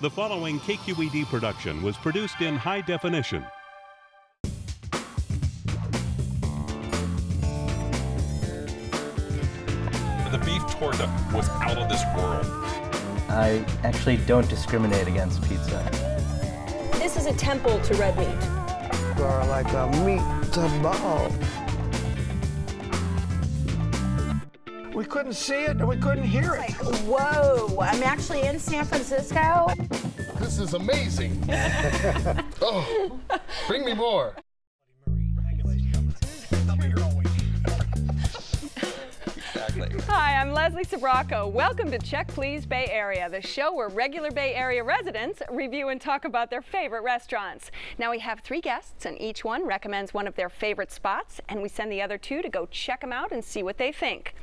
The following KQED production was produced in high definition. The beef torta was out of this world. I actually don't discriminate against pizza. This is a temple to red meat. are like a meatball. We couldn't see it and we couldn't hear it. Whoa, I'm actually in San Francisco. This is amazing. oh, bring me more. Hi, I'm Leslie Sbrocco. Welcome to Check Please Bay Area, the show where regular Bay Area residents review and talk about their favorite restaurants. Now we have three guests, and each one recommends one of their favorite spots, and we send the other two to go check them out and see what they think.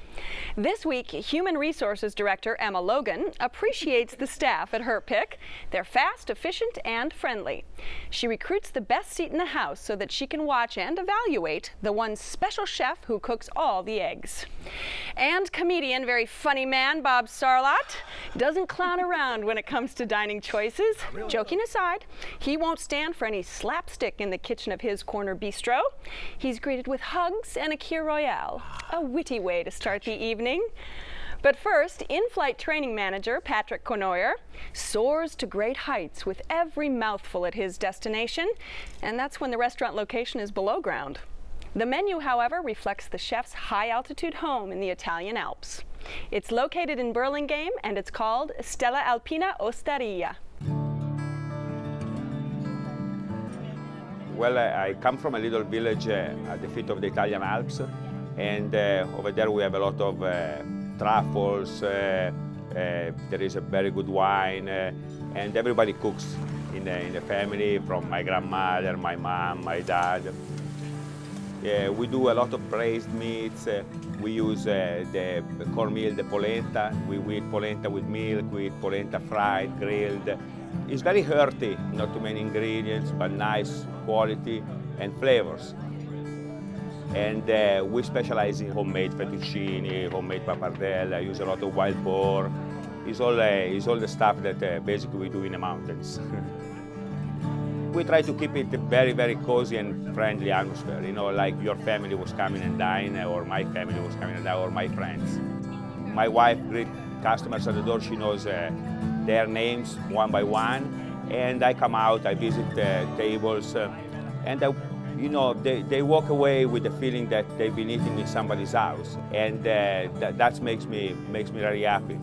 This week, Human Resources Director Emma Logan appreciates the staff at her pick. They're fast, efficient, and friendly. She recruits the best seat in the house so that she can watch and evaluate the one special chef who cooks all the eggs. Comedian, very funny man, Bob Sarlatte, doesn't clown around when it comes to dining choices. Joking aside, he won't stand for any slapstick in the kitchen of his corner bistro. He's greeted with hugs and a Kir Royale, a witty way to start the evening. But first, in-flight training manager Patrick Cournoyer soars to great heights with every mouthful at his destination, and that's when the restaurant location is below ground. The menu, however, reflects the chef's high altitude home in the Italian Alps. It's located in Burlingame and it's called Stella Alpina Osteria. Well, I come from a little village uh, at the feet of the Italian Alps, and uh, over there we have a lot of uh, truffles, uh, uh, there is a very good wine, and everybody cooks in the, in the family, from my grandmother, my mom, my dad. Uh, we do a lot of braised meats. Uh, we use uh, the cornmeal, the polenta. We, eat polenta with milk. We eat polenta fried, grilled. It's very hearty, not too many ingredients, but nice quality and flavors. And we specialize in homemade fettuccine, homemade pappardelle. I use a lot of wild boar. It's all, it's all the stuff that basically we do in the mountains. we try to keep it a very, very cozy and friendly atmosphere. You know, like your family was coming and dine, or my family was coming and dine, or my friends. My wife greet customers at the door. She knows uh, their names one by one, and I come out. I visit the tables, uh, and I, you know, they, they walk away with the feeling that they've been eating in somebody's house, and uh, that that makes me makes me very happy.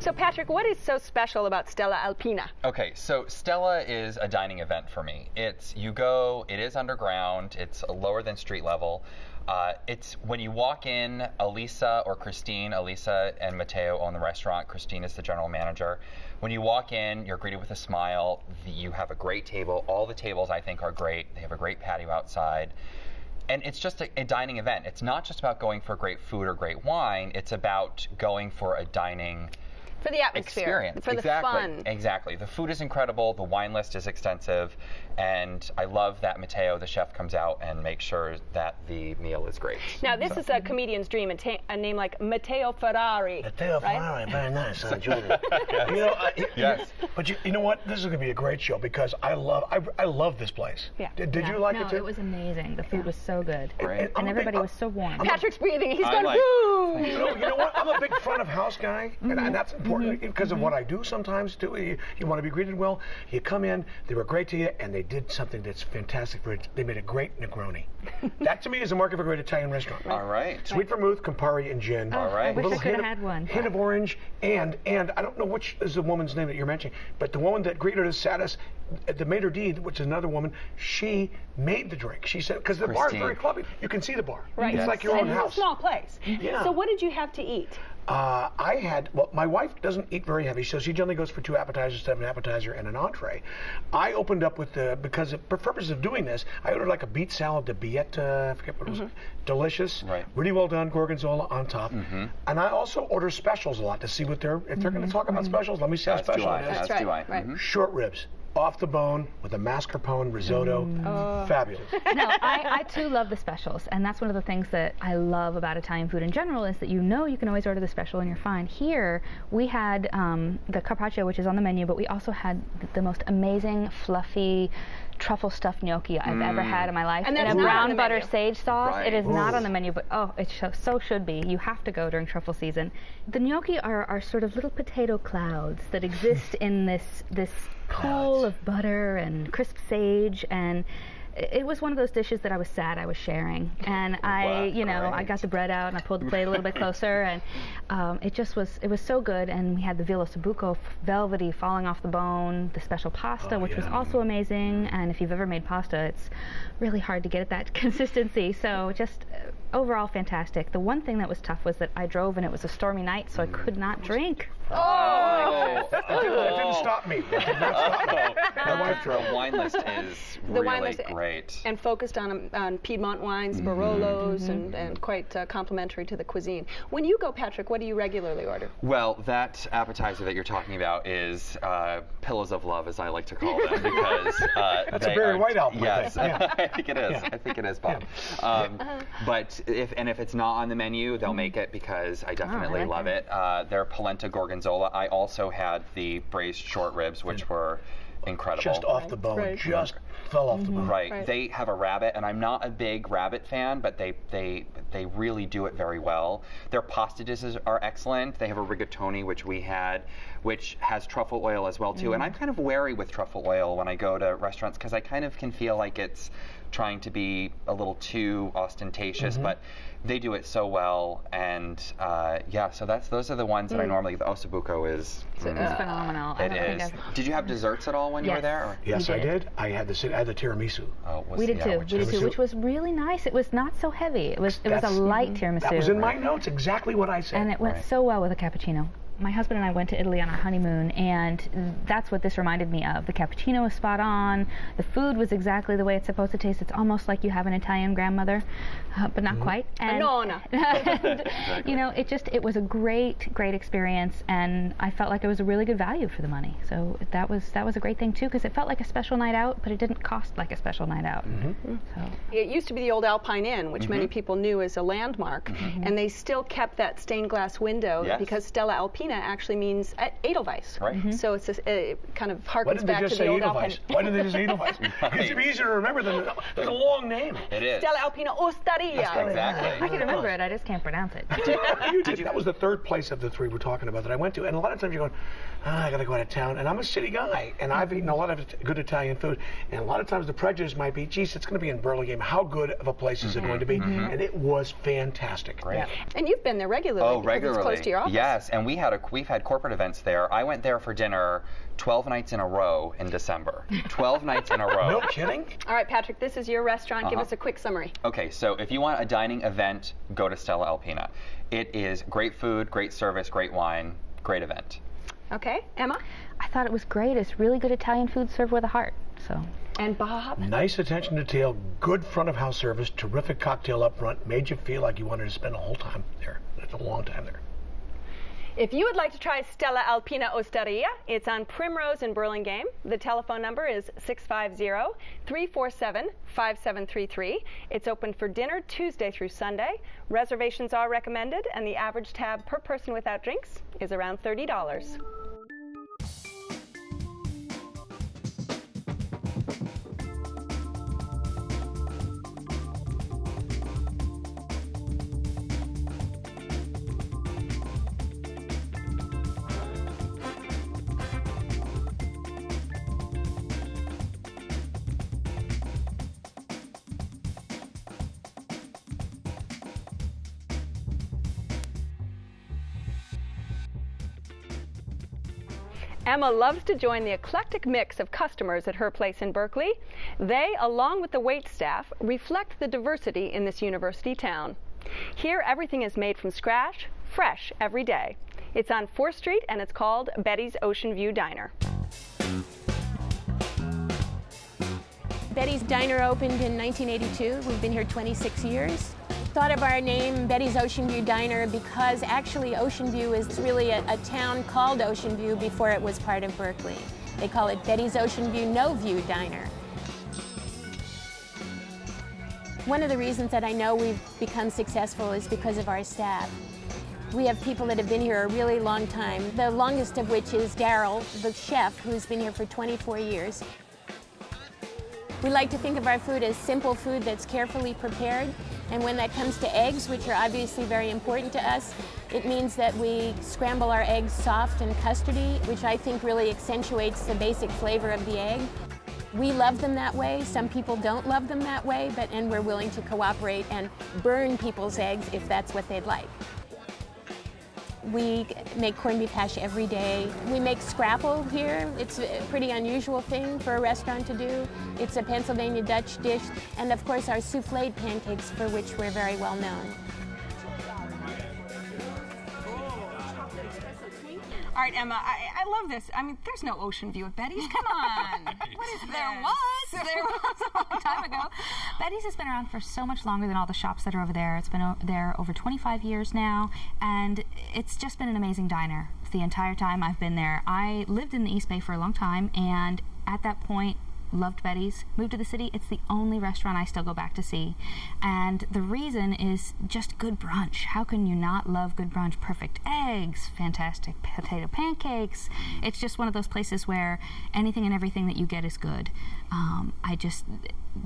So, Patrick, what is so special about Stella Alpina? Okay, so Stella is a dining event for me. It's you go, it is underground, it's lower than street level. Uh, it's when you walk in, Elisa or Christine, Elisa and Matteo own the restaurant. Christine is the general manager. When you walk in, you're greeted with a smile. You have a great table. All the tables I think are great. They have a great patio outside and it's just a, a, dining event. It's not just about going for great food or great wine. It's about going for a dining for the atmosphere, experience. for exactly. the fun. Exactly. The food is incredible. The wine list is extensive, and I love that Matteo, the chef, comes out and makes sure that the meal is great. Now, this So- is a comedian's dream. A, ta- a name like Matteo Ferrari. Matteo right? Ferrari, very nice, uh, Julia. You know, I, you- Yes. but you, you know what? This is going to be a great show because I love I, I love this place. Yeah. Did, did Yeah. you like no, it too? it was amazing. The food was so good. Great. I'm And a big- everybody was so warm. Patrick's breathing. He's I going, like- woo! You know, you know what? I'm a big front of house guy, and, and that's important because of what I do sometimes too. You, you want to be greeted well. You come in, they were great to you, and they did something that's fantastic for it. They made a great Negroni. that to me is a mark of a great Italian restaurant. All right. Sweet vermouth, Campari, and gin. All right. I wish I little could have hint of- had one. Hint of orange, and and I don't know which is the woman's name that you're mentioning, but the woman that greeted us, sat us, uh, the maitre d', which is another woman, she made the drink. She said because the bar is very clubby, you can see the bar. Right. It's like your and own it's house. a small place. Yeah. So what did you have to eat? Uh, I had, well, my wife doesn't eat very heavy, so she generally goes for two appetizers instead of an appetizer and an entree. I opened up with the, because of, for purpose of doing this, I ordered like a beet salad de Biette, uh, I forget what it was, delicious, Right. really well done, gorgonzola on top. And I also order specials a lot to see what they're, if they're going to talk about specials, let me see how do special I. it is. As right, right. Mhm. Short ribs, off the bone with a mascarpone risotto. Fabulous. no, I, I too love the specials, and that's one of the things that I love about Italian food in general is that you know you can always order the special and you're fine. Here we had um, the carpaccio, which is on the menu, but we also had the most amazing, fluffy truffle stuffed gnocchi I've ever mm. had in my life. And in a not on brown the butter menu. sage sauce. Right. It is not on the menu, but oh, it sh- so should be. You have to go during truffle season. The gnocchi are, are sort of little potato clouds that exist in this this pool of butter and crisp sage and it it was one of those dishes that I was sad I was sharing, and I, Wow, you know, I got the bread out and I pulled the plate a little bit closer, and um, it just was, it was so good. And we had the veal ossobuco, f- velvety, falling off the bone, the special pasta, which was also amazing. And if you've ever made pasta, it's really hard to get at that consistency. So just uh, overall fantastic. The one thing that was tough was that I drove and it was a stormy night, so I could not drink. Oh, That didn't, didn't stop me. That did not stop me. My wife drove. The wine list is The really wine list- great. and focused on, on Piedmont wines, Barolos, and, and quite uh, complementary to the cuisine. When you go, Patrick, what do you regularly order? Well, that appetizer that you're talking about is uh, Pillows of Love, as I like to call them, because uh, That's a are- White album, I Yes, think. Yeah. I think it is. Yeah. I think it is, Bob. Um, but if and if it's not on the menu, they'll make it because I definitely like love that. it. Uh, their polenta gorgonzola. I also had the braised short ribs, which were incredible. Just off the bone. Right. Just fell off the bone. Right. Right. They have a rabbit, and I'm not a big rabbit fan, but they they they really do it very well. Their pasta dishes are excellent. They have a rigatoni, which we had, which has truffle oil as well too. And mm. I'm kind of wary with truffle oil when I go to restaurants because I kind of can feel like it's trying to be a little too ostentatious, mm-hmm. but they do it so well. And uh, yeah, so that's those are the ones that I mm. normally. The ossobuco is. Mm. It was phenomenal. I It don't think is. I've- Did you have desserts at all when you were there? or- Yes, We I did. did. I had the I had the tiramisu. Oh, was- We did yeah, too. which We did too, which was really nice. It was not so heavy. It was it was a That's- light tiramisu. That was in my notes. Exactly what I said. and it went Right. so well with a cappuccino. My husband and I went to Italy on our honeymoon, and that's what this reminded me of. The cappuccino was spot on. The food was exactly the way it's supposed to taste. It's almost like you have an Italian grandmother, uh, but not quite. And, nonna. and, You know, it just it was a great, great experience, and I felt like it was a really good value for the money. So that was that was a great thing too, because it felt like a special night out, but it didn't cost like a special night out. So. It used to be the old Alpine Inn, which Mm-hmm. many people knew as a landmark, and they still kept that stained glass window Yes. because Stella Alpina actually means uh, Edelweiss. Right. Mhm. So it's a, it kind of Why harkens back to just the old Edelweiss? Alpine. Why didn't they just say Edelweiss? It's Right. easier to remember than it's a long name. It is. Stella Alpina Osteria. Exactly. I can remember it. I just can't pronounce it. you did. That was the third place of the three we're talking about that I went to. And a lot of times you're going, ah, I got to go out of town. And I'm a city guy, and I've eaten a lot of good Italian food. And a lot of times the prejudice might be, geez, it's going to be in Burlingame. How good of a place is it going to be? And it was fantastic. Great. And you've been there regularly Oh, regularly. it's close to your office. Yes, and we had a we've had corporate events there. I went there for dinner 12 nights in a row in December. 12 nights in a row. No kidding? All right, Patrick, this is your restaurant. Give Uh-huh. us a quick summary. Okay, so if you want a dining event, go to Stella Alpina. It is great food, great service, great wine, great event. Okay, Emma I thought it was great. It's really good Italian food served with a heart. So and Bob. Nice attention to detail, good front of house service, terrific cocktail up front, made you feel like you wanted to spend a whole time there. It's a long time there. If you would like to try Stella Alpina Osteria, it's on Primrose in Burlingame. The telephone number is 650-347-5733. It's open for dinner Tuesday through Sunday. Reservations are recommended, and the average tab per person without drinks is around $30. Emma loves to join the eclectic mix of customers at her place in Berkeley. They, along with the wait staff, reflect the diversity in this university town. Here, everything is made from scratch, fresh every day. It's on 4th Street and it's called Bette's Ocean View Diner. Bette's Diner opened in 1982. We've been here 26 years. Thought of our name, Bette's Ocean View Diner, because actually Ocean View is really a, a town called Ocean View before it was part of Berkeley. They call it Bette's Ocean View No View Diner. One of the reasons that I know we've become successful is because of our staff. We have people that have been here a really long time, the longest of which is Daryl, the chef, who's been here for 24 years. We like to think of our food as simple food that's carefully prepared. And when that comes to eggs, which are obviously very important to us, it means that we scramble our eggs soft and custardy, which I think really accentuates the basic flavor of the egg. We love them that way. Some people don't love them that way, but and we're willing to cooperate and burn people's eggs if that's what they'd like. We make corned beef hash every day. We make scrapple here. It's a pretty unusual thing for a restaurant to do. It's a Pennsylvania Dutch dish. And of course our soufflé pancakes for which we're very well known. All right, Emma, I, I love this. I mean, there's no ocean view at Bette's. Come on. what is this? There was. There was a long time ago. Betty's has been around for so much longer than all the shops that are over there. It's been o- there over 25 years now, and it's just been an amazing diner the entire time I've been there. I lived in the East Bay for a long time, and at that point, loved Bette's, moved to the city. It's the only restaurant I still go back to see. And the reason is just good brunch. How can you not love good brunch? Perfect eggs, fantastic potato pancakes. It's just one of those places where anything and everything that you get is good. Um, I just,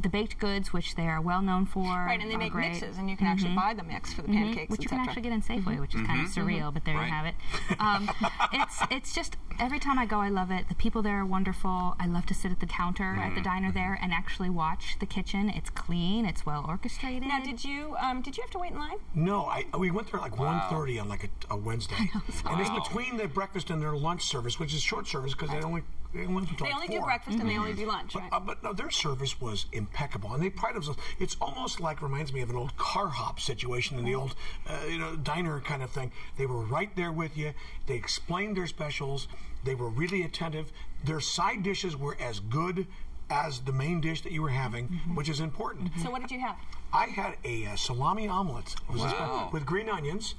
the baked goods, which they are well known for. Right, and they make great. mixes, and you can actually Mhm. buy the mix for the Mhm, pancakes, which you can actually get in Safeway, which is kind of surreal. But there Right. you have it. Um, it's it's just every time I go, I love it. The people there are wonderful. I love to sit at the counter at the Mm. diner there and actually watch the kitchen. It's clean. It's well orchestrated. Now, did you um, did you have to wait in line? No, I we went there like Wow. 1.30 on like a, a Wednesday, and it's between their breakfast and their lunch service, which is short service because they only they only, until They like only do four. breakfast and they only do lunch, But, right? uh, but no, their service was impeccable, and they pride themselves. It's almost like reminds me of an old car hop situation in the old, uh, you know, diner kind of thing. They were right there with you. They explained their specials. They were really attentive. Their side dishes were as good as the main dish that you were having, which is important. So what did you have? I had a uh, salami omelet It was a spe- Wow. with green onions,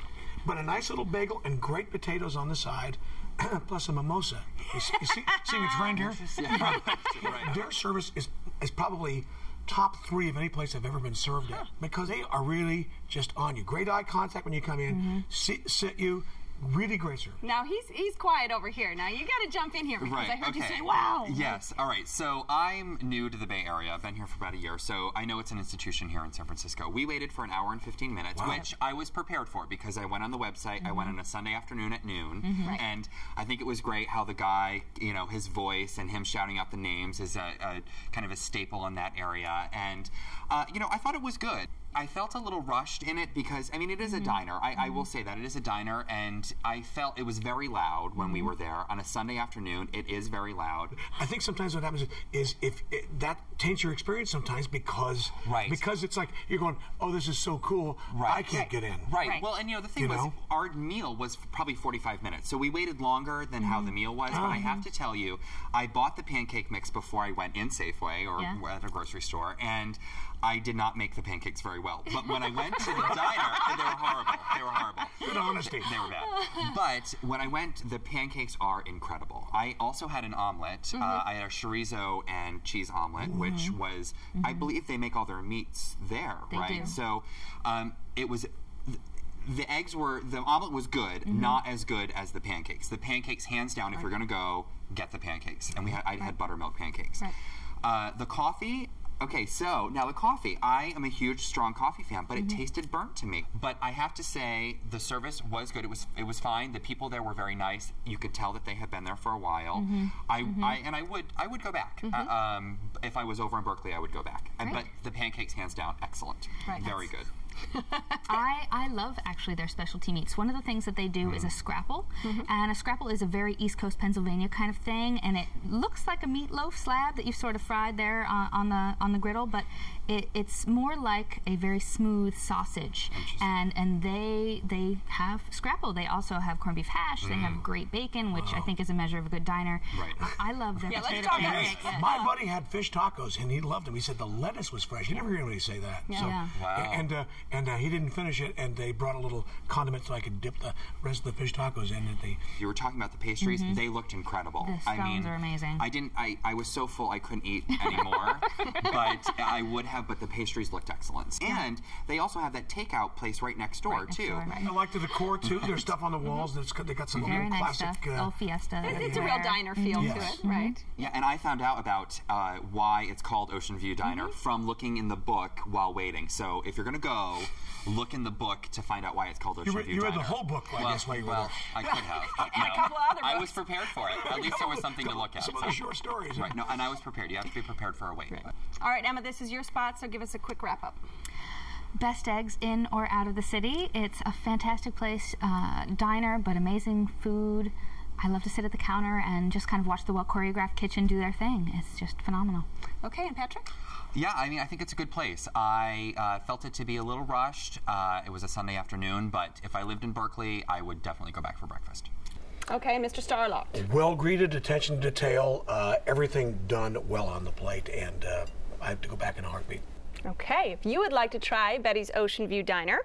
but a nice little bagel and great potatoes on the side, plus a mimosa. See, you see, see trained here? Their service is, is probably top three of any place I've ever been served at because they are really just on you. Great eye contact when you come in, mm-hmm. sit, sit you, really great service. Now he's he's quiet over here. Now you got to jump in here because Right. I heard okay. you say, "Wow." Yes. All right. So I'm new to the Bay Area. I've been here for about a year, so I know it's an institution here in San Francisco. We waited for an hour and 15 minutes, Wow. which I was prepared for because I went on the website. I went on a Sunday afternoon at noon, Mhm. Right. and I think it was great how the guy, you know, his voice and him shouting out the names is a, a kind of a staple in that area. And uh, you know, I thought it was good. I felt a little rushed in it because I mean it is a mm-hmm. diner. I, I will mm-hmm. say that it is a diner, and I felt it was very loud when we Mhm. were there on a Sunday afternoon. It is very loud. I think sometimes what happens is if it, that taints your experience sometimes because Right. because it's like you're going, oh, this is so cool, Right. I can't get in. Right. Well, and you know the thing You was, know? our meal was probably 45 minutes, so we waited longer than how the mm-hmm. meal was. But I have oh. to tell you, I bought the pancake mix before I went in Safeway or Yeah. at a grocery store, and I did not make the pancakes very well. But when I went to the diner, they were horrible. They were horrible. Good honesty. They were bad. But when I went, the pancakes are incredible. I also had an omelet. Uh, Mhm. I had a chorizo and cheese omelet, which Mhm. was, I believe they make all their meats there, They right? do. So um, it was. The eggs were the omelet was good, Mhm. not as good as the pancakes. The pancakes, hands down, if you're gonna go, get the pancakes. And we had I had buttermilk pancakes. Uh, the coffee. Okay, so now the coffee. I am a huge, strong coffee fan, but it tasted burnt to me. But I have to say, the service was good. It was it was fine. The people there were very nice. You could tell that they had been there for a while. Mhm. I, Mhm. I and I would I would go back. Mm-hmm. Uh, um, if I was over in Berkeley, I would go back. Great. But the pancakes, hands down, excellent. Right. Very good. I, I love actually their specialty meats. One of the things that they do is a mm-hmm. scrapple, mm-hmm. and a scrapple is a very East Coast Pennsylvania kind of thing, and it looks like a meatloaf slab that you've sort of fried there on, on the on the griddle, but it, it's more like a very smooth sausage, and and they they have scrapple. They also have corned beef hash. They have great bacon, which I think is a measure of a good diner. Right. I, I love their Yeah, let's potato talk about pancakes. it. My buddy had fish tacos and he loved them. He said the lettuce was fresh. You never hear anybody say that. Yeah. So, Yeah. Wow. And uh, and uh, he didn't finish it, and they brought a little condiment so I could dip the rest of the fish tacos in. And they You were talking about the pastries; they looked incredible. The I mean, scones are amazing. I didn't. I, I was so full I couldn't eat anymore, but I would have. But the pastries looked excellent, and they also have that takeout place right next door Right next too. door. I like the decor too. There's stuff on the walls that's got, they got some Very little nice classic. stuff. Uh, El Fiesta. It's, it's a real diner feel Yes. to it, right? Yeah, and I found out about uh, why it's called Ocean View Diner from looking in the book while waiting. So if you're gonna go, look in the book to find out why it's called Ocean read- View you read Diner. the whole book, I guess, while you were well, there. I could have. But And a couple of other I was prepared for it. At least there was something to look at. Some of the short stories. Right. No, and I was prepared. You have to be prepared for a wait. but- All right, Emma, this is your spot, so give us a quick wrap up. Best eggs in or out of the city. It's a fantastic place, uh, diner, but amazing food. I love to sit at the counter and just kind of watch the well choreographed kitchen do their thing. It's just phenomenal. Okay, and Patrick? Yeah, I mean, I think it's a good place. I uh, felt it to be a little rushed. Uh, it was a Sunday afternoon, but if I lived in Berkeley, I would definitely go back for breakfast. Okay, Mr. Sarlatte. Well greeted, attention to detail, uh, everything done well on the plate, and uh, I have to go back in a heartbeat. Okay, if you would like to try Bette's Ocean View Diner,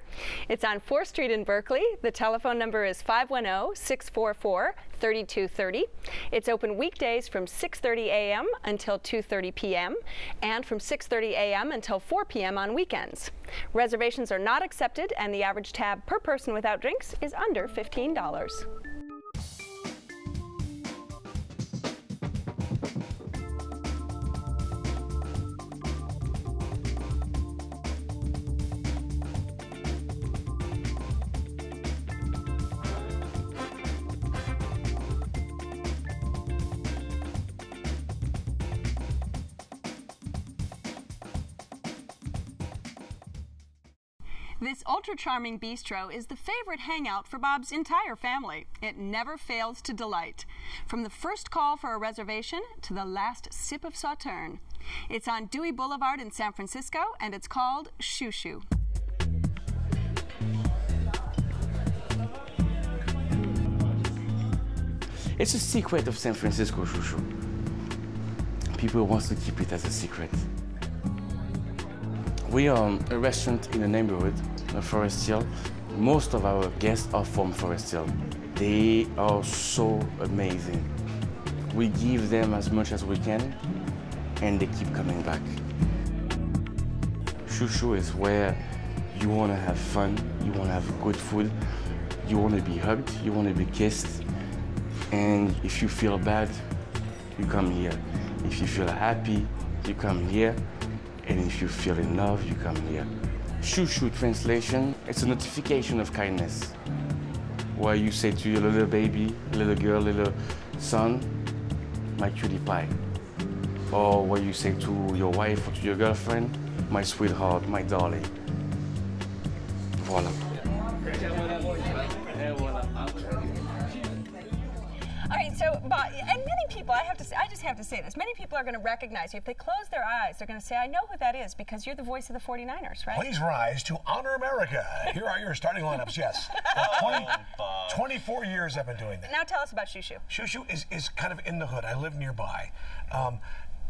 it's on 4th Street in Berkeley. The telephone number is 510-644-3230. It's open weekdays from 6:30 a.m. until 2:30 p.m. and from 6:30 a.m. until 4 p.m. on weekends. Reservations are not accepted and the average tab per person without drinks is under $15. This ultra charming bistro is the favorite hangout for Bob's entire family. It never fails to delight. From the first call for a reservation to the last sip of sauterne. It's on Dewey Boulevard in San Francisco and it's called Shoo. It's a secret of San Francisco, Chou Chou. People want to keep it as a secret. We are a restaurant in the neighborhood, Uh, Forest Hill. Most of our guests are from Forest Hill. They are so amazing. We give them as much as we can, and they keep coming back. Chou Chou is where you want to have fun, you want to have good food, you want to be hugged, you want to be kissed, and if you feel bad, you come here. If you feel happy, you come here. And if you feel in love, you come here. Chou Chou translation, it's a notification of kindness. Where you say to your little baby, little girl, little son, my cutie pie. Or where you say to your wife or to your girlfriend, my sweetheart, my darling. Voilà. Just have to say this. Many people are going to recognize you if they close their eyes. They're going to say, "I know who that is," because you're the voice of the 49ers, right? Please rise to honor America. Here are your starting lineups. Yes, For 20, 24 years I've been doing that. Now tell us about Chou Chou. Shushu is, is kind of in the hood. I live nearby. Um,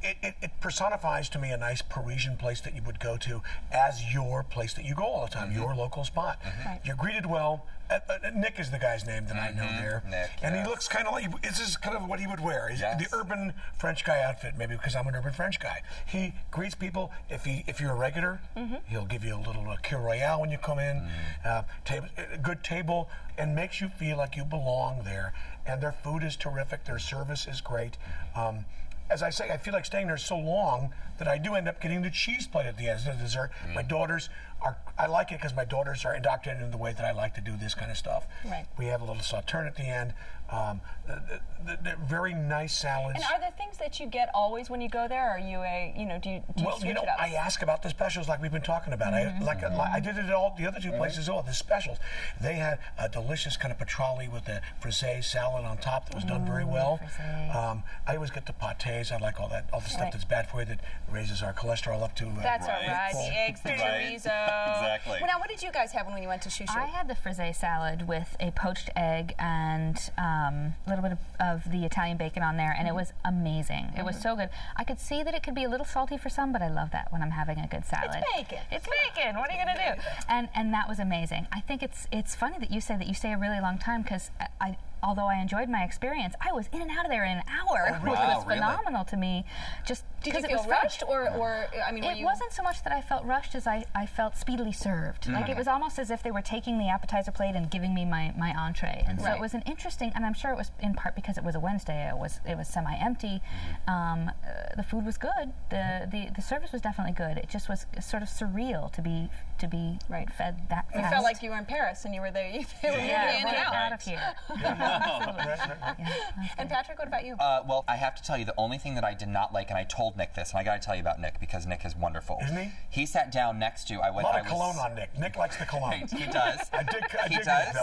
it, it, it personifies to me a nice Parisian place that you would go to as your place that you go all the time, your local spot. You're greeted well. Uh, uh, Nick is the guy's name that I know there. Nick, and yes. he looks kind of like, this is kind of what he would wear. He's Yes. the urban French guy outfit, maybe because I'm an urban French guy. He greets people. If he if you're a regular, he'll give you a little uh, Kir Royale when you come in, uh, tab- a good table, and makes you feel like you belong there. And their food is terrific. Their service is great. Um, as I say, I feel like staying there so long that I do end up getting the cheese plate at the end as the dessert. My daughters are, I like it because my daughters are indoctrinated in the way that I like to do this kind of stuff. Right. We have a little sauterne at the end. Um, the, the, the very nice salads. And are there things that you get always when you go there? Or are you a, you know, do you, do you well, switch you know, it up? I ask about the specials like we've been talking about. Mm -hmm. I like Mhm. I did it at all the other 2 places. Oh, the specials. They had a delicious kind of petroli with a frisee salad on top that was done very well. frisee. Um, I always get the pâtés. I like all that, all the stuff Right. that's bad for you that raises our cholesterol up to. Uh, That's all right. The eggs, the chorizo. Exactly. Well, now, what did you guys have when you went to Chou Chou? I had the frisee salad with a poached egg and um, a little bit of, of the Italian bacon on there, and it Mhm. was amazing. It was so good. I could see that it could be a little salty for some, but I love that when I'm having a good salad. It's bacon. It's bacon. What are you gonna do? And and that was amazing. I think it's it's funny that you say that you stay a really long time because I. I Although I enjoyed my experience, I was in and out of there in an hour, Oh, really? which Wow, was really? phenomenal to me. Just Did because it feel was rushed, fresh. or, or I mean, were it you? wasn't so much that I felt rushed as I, I felt speedily served. Mm. Like Okay. it was almost as if they were taking the appetizer plate and giving me my, my entree. And so it was an interesting, and I'm sure it was in part because it was a Wednesday. It was it was semi-empty. Mm-hmm. Um, uh, the food was good. The, the the service was definitely good. It just was sort of surreal to be to be fed that. You felt like you were in Paris and you were there. You were Yeah, moving in and out. out of here. And Patrick, what about you? Uh, well, I have to tell you, the only thing that I did not like, and I told Nick this, and I got to tell you about Nick because Nick is wonderful. Isn't he? He sat down next to. I A went. lot I of was, cologne on Nick. Nick likes the cologne. He does. I dig. I he dig does.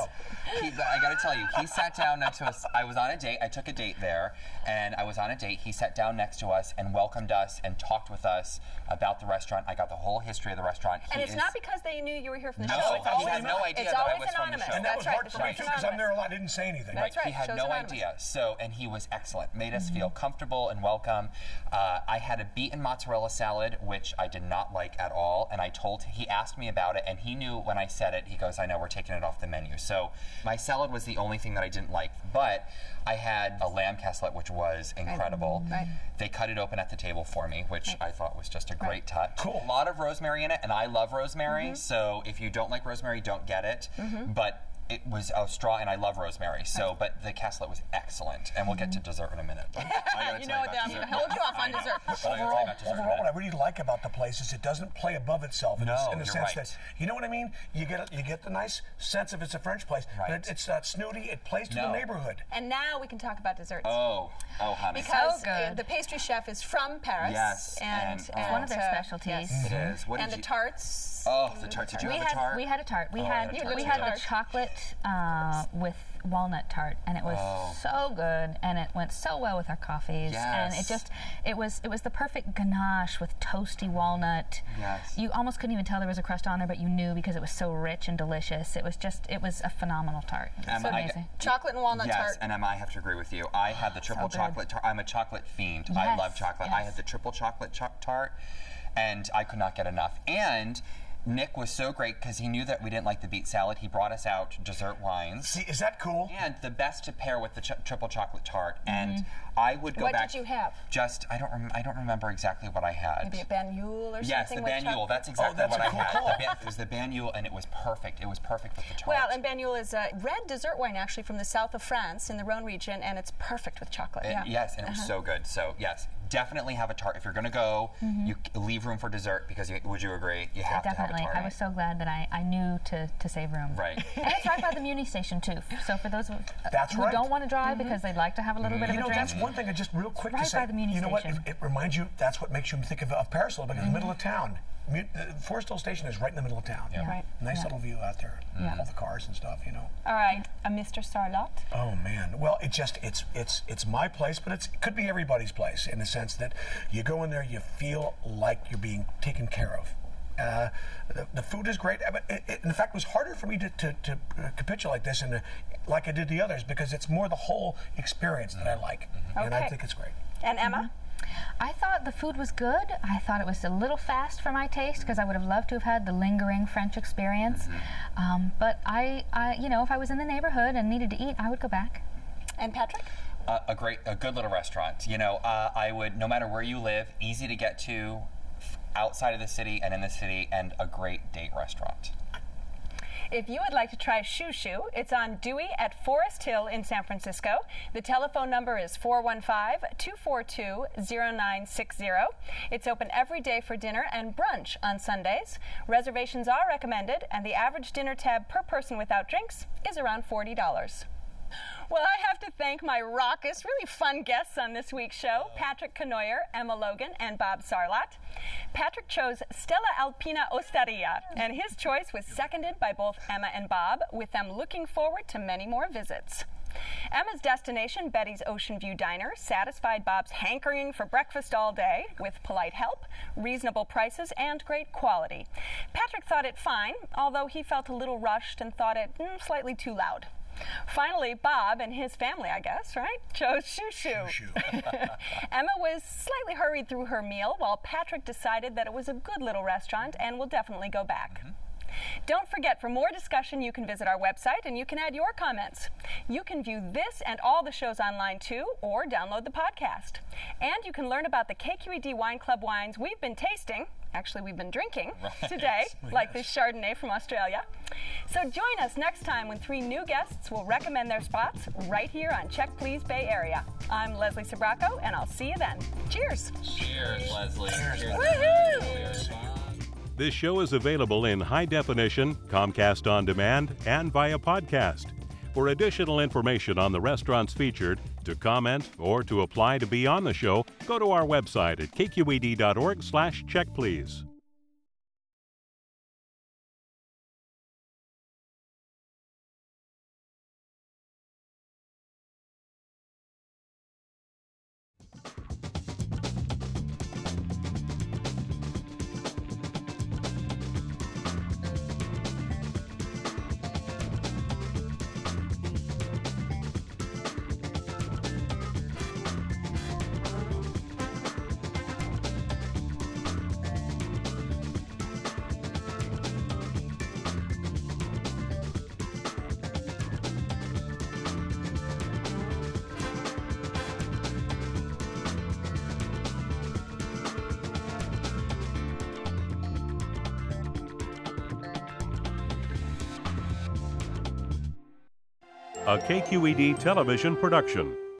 He, I got to tell you, he sat down next to us. I was on a date. I took a date there, and I was on a date. He sat down next to us and welcomed us and talked with us about the restaurant. I got the whole history of the restaurant. And it's is- not because they knew you were here from the No, show. It's he always, had no idea it's that I always was from the anonymous. show. And that That's was right. hard The for me too because I'm there a lot. I didn't say anything. That's right. He had Show's no anonymous. idea. So, and he was excellent. Made us Mm-hmm. feel comfortable and welcome. Uh, I had a beaten mozzarella salad, which I did not like at all. And I told he asked me about it, and he knew when I said it. He goes, "I know we're taking it off the menu." So, my salad was the only thing that I didn't like, but I had a lamb casserole, which was incredible. Right. They cut it open at the table for me, which I thought was just a great Right. touch. Cool. A lot of rosemary in it, and I love rosemary. So, if you don't like rosemary, don't get it. Mhm. But it was a straw, and I love rosemary. So, but the casserole was excellent, and we'll get to dessert in a minute. I gotta You know what? about I'm going to hold you off on dessert. But I you Overall, dessert overall, what I really like about the place is it doesn't play above itself. In, No, the, in the you're sense right. that you know what I mean. You get a, you get the nice sense of it's a French place, but it, it's not snooty. It plays to the neighborhood. And now we can talk about desserts. Oh, oh, honey. Because So uh, good. the pastry chef is from Paris. Yes, And, and, It's one of their uh, specialties. yes. It is. What and the you- tarts. Oh, the tart. Did you we have had a tart? we had a tart. We Oh, had had a tart we had the chocolate uh, with walnut tart, and it was Oh. so good, and it went so well with our coffees, and it just it was it was the perfect ganache with toasty walnut. Yes. You almost couldn't even tell there was a crust on there, but you knew because it was so rich and delicious. It was just it was a phenomenal tart. It was Emma, so I- amazing. Chocolate and walnut yes, tart. and Emma, I have to agree with you. I had the triple good. chocolate tart. I'm a chocolate fiend. I love chocolate. I had the triple chocolate cho- tart, and I could not get enough. And Nick was so great because he knew that we didn't like the beet salad. He brought us out dessert wines. See, is that cool? And the best to pair with the ch- triple chocolate tart. And I would go What back. What did you have? Just I don't rem- I don't remember exactly what I had. Maybe a Banyuls or Yes, something the with Banyuls. chocolate? That's exactly that's what a I cool had. call. The ban- it was the Banyuls, and it was perfect. It was perfect with the tart. Well, and Banyuls is a red dessert wine actually from the south of France in the Rhone region, and it's perfect with chocolate. It- yeah. Yes, and it was Uh-huh. so good. So yes, definitely have a tart if you're going to go. Mhm. You leave room for dessert because you, would you agree? You have Definitely. to have a tart. I was so glad that I, I knew to, to save room. Right. and it's right by the Muni station too. So for those of, uh, That's who right. don't want to drive because they'd like to have a little bit You of know, a drink. that's one thing. I just real quick right to say. by the Muni you know what? It, it reminds you. That's what makes you think of, of Paris a little bit. It's the middle of town. Mu- uh, Forest Hill Station is right in the middle of town. Yeah. Right. Nice Yeah. little view out there. Yeah. All the cars and stuff. You know. All right, a Mr. Sarlatte. Oh man. Well, it just it's it's it's my place, but it's, it could be everybody's place in the sense that you go in there, you feel like you're being taken care of. Uh, the, the food is great. But it, it, in fact, it was harder for me to, to, to uh, capitulate this in a, like I did the others because it's more the whole experience that I like, and I think it's great. And Emma? I thought the food was good. I thought it was a little fast for my taste because I would have loved to have had the lingering French experience. Um, but I, I, you know, if I was in the neighborhood and needed to eat, I would go back. And Patrick? Uh, a great, a good little restaurant. You know, uh, I would, no matter where you live, easy to get to, outside of the city and in the city, and a great date restaurant. If you would like to try Chou Chou, it's on Dewey at Forest Hill in San Francisco. The telephone number is 415 242 0960. It's open every day for dinner and brunch on Sundays. Reservations are recommended, and the average dinner tab per person without drinks is around $40. Well, I have to thank my raucous, really fun guests on this week's show Patrick Cournoyer, Emma Logan, and Bob Sarlatte. Patrick chose Stella Alpina Osteria, and his choice was seconded by both Emma and Bob, with them looking forward to many more visits. Emma's destination, Bette's Ocean View Diner, satisfied Bob's hankering for breakfast all day with polite help, reasonable prices, and great quality. Patrick thought it fine, although he felt a little rushed and thought it mm, slightly too loud. Finally, Bob and his family, I guess, right, chose Chou Chou. Emma was slightly hurried through her meal, while Patrick decided that it was a good little restaurant and will definitely go back. Mm-hmm. Don't forget, for more discussion, you can visit our website and you can add your comments. You can view this and all the shows online too, or download the podcast. And you can learn about the KQED Wine Club wines we've been tasting. Actually, we've been drinking right. today, oh, like this Chardonnay from Australia. So join us next time when three new guests will recommend their spots right here on Check Please Bay Area. I'm Leslie Sbrocco, and I'll see you then. Cheers. Cheers, Leslie. Cheers. Cheers. This show is available in high definition, Comcast On Demand, and via podcast. For additional information on the restaurants featured, to comment, or to apply to be on the show, go to our website at kqed.org slash checkplease. A KQED television production.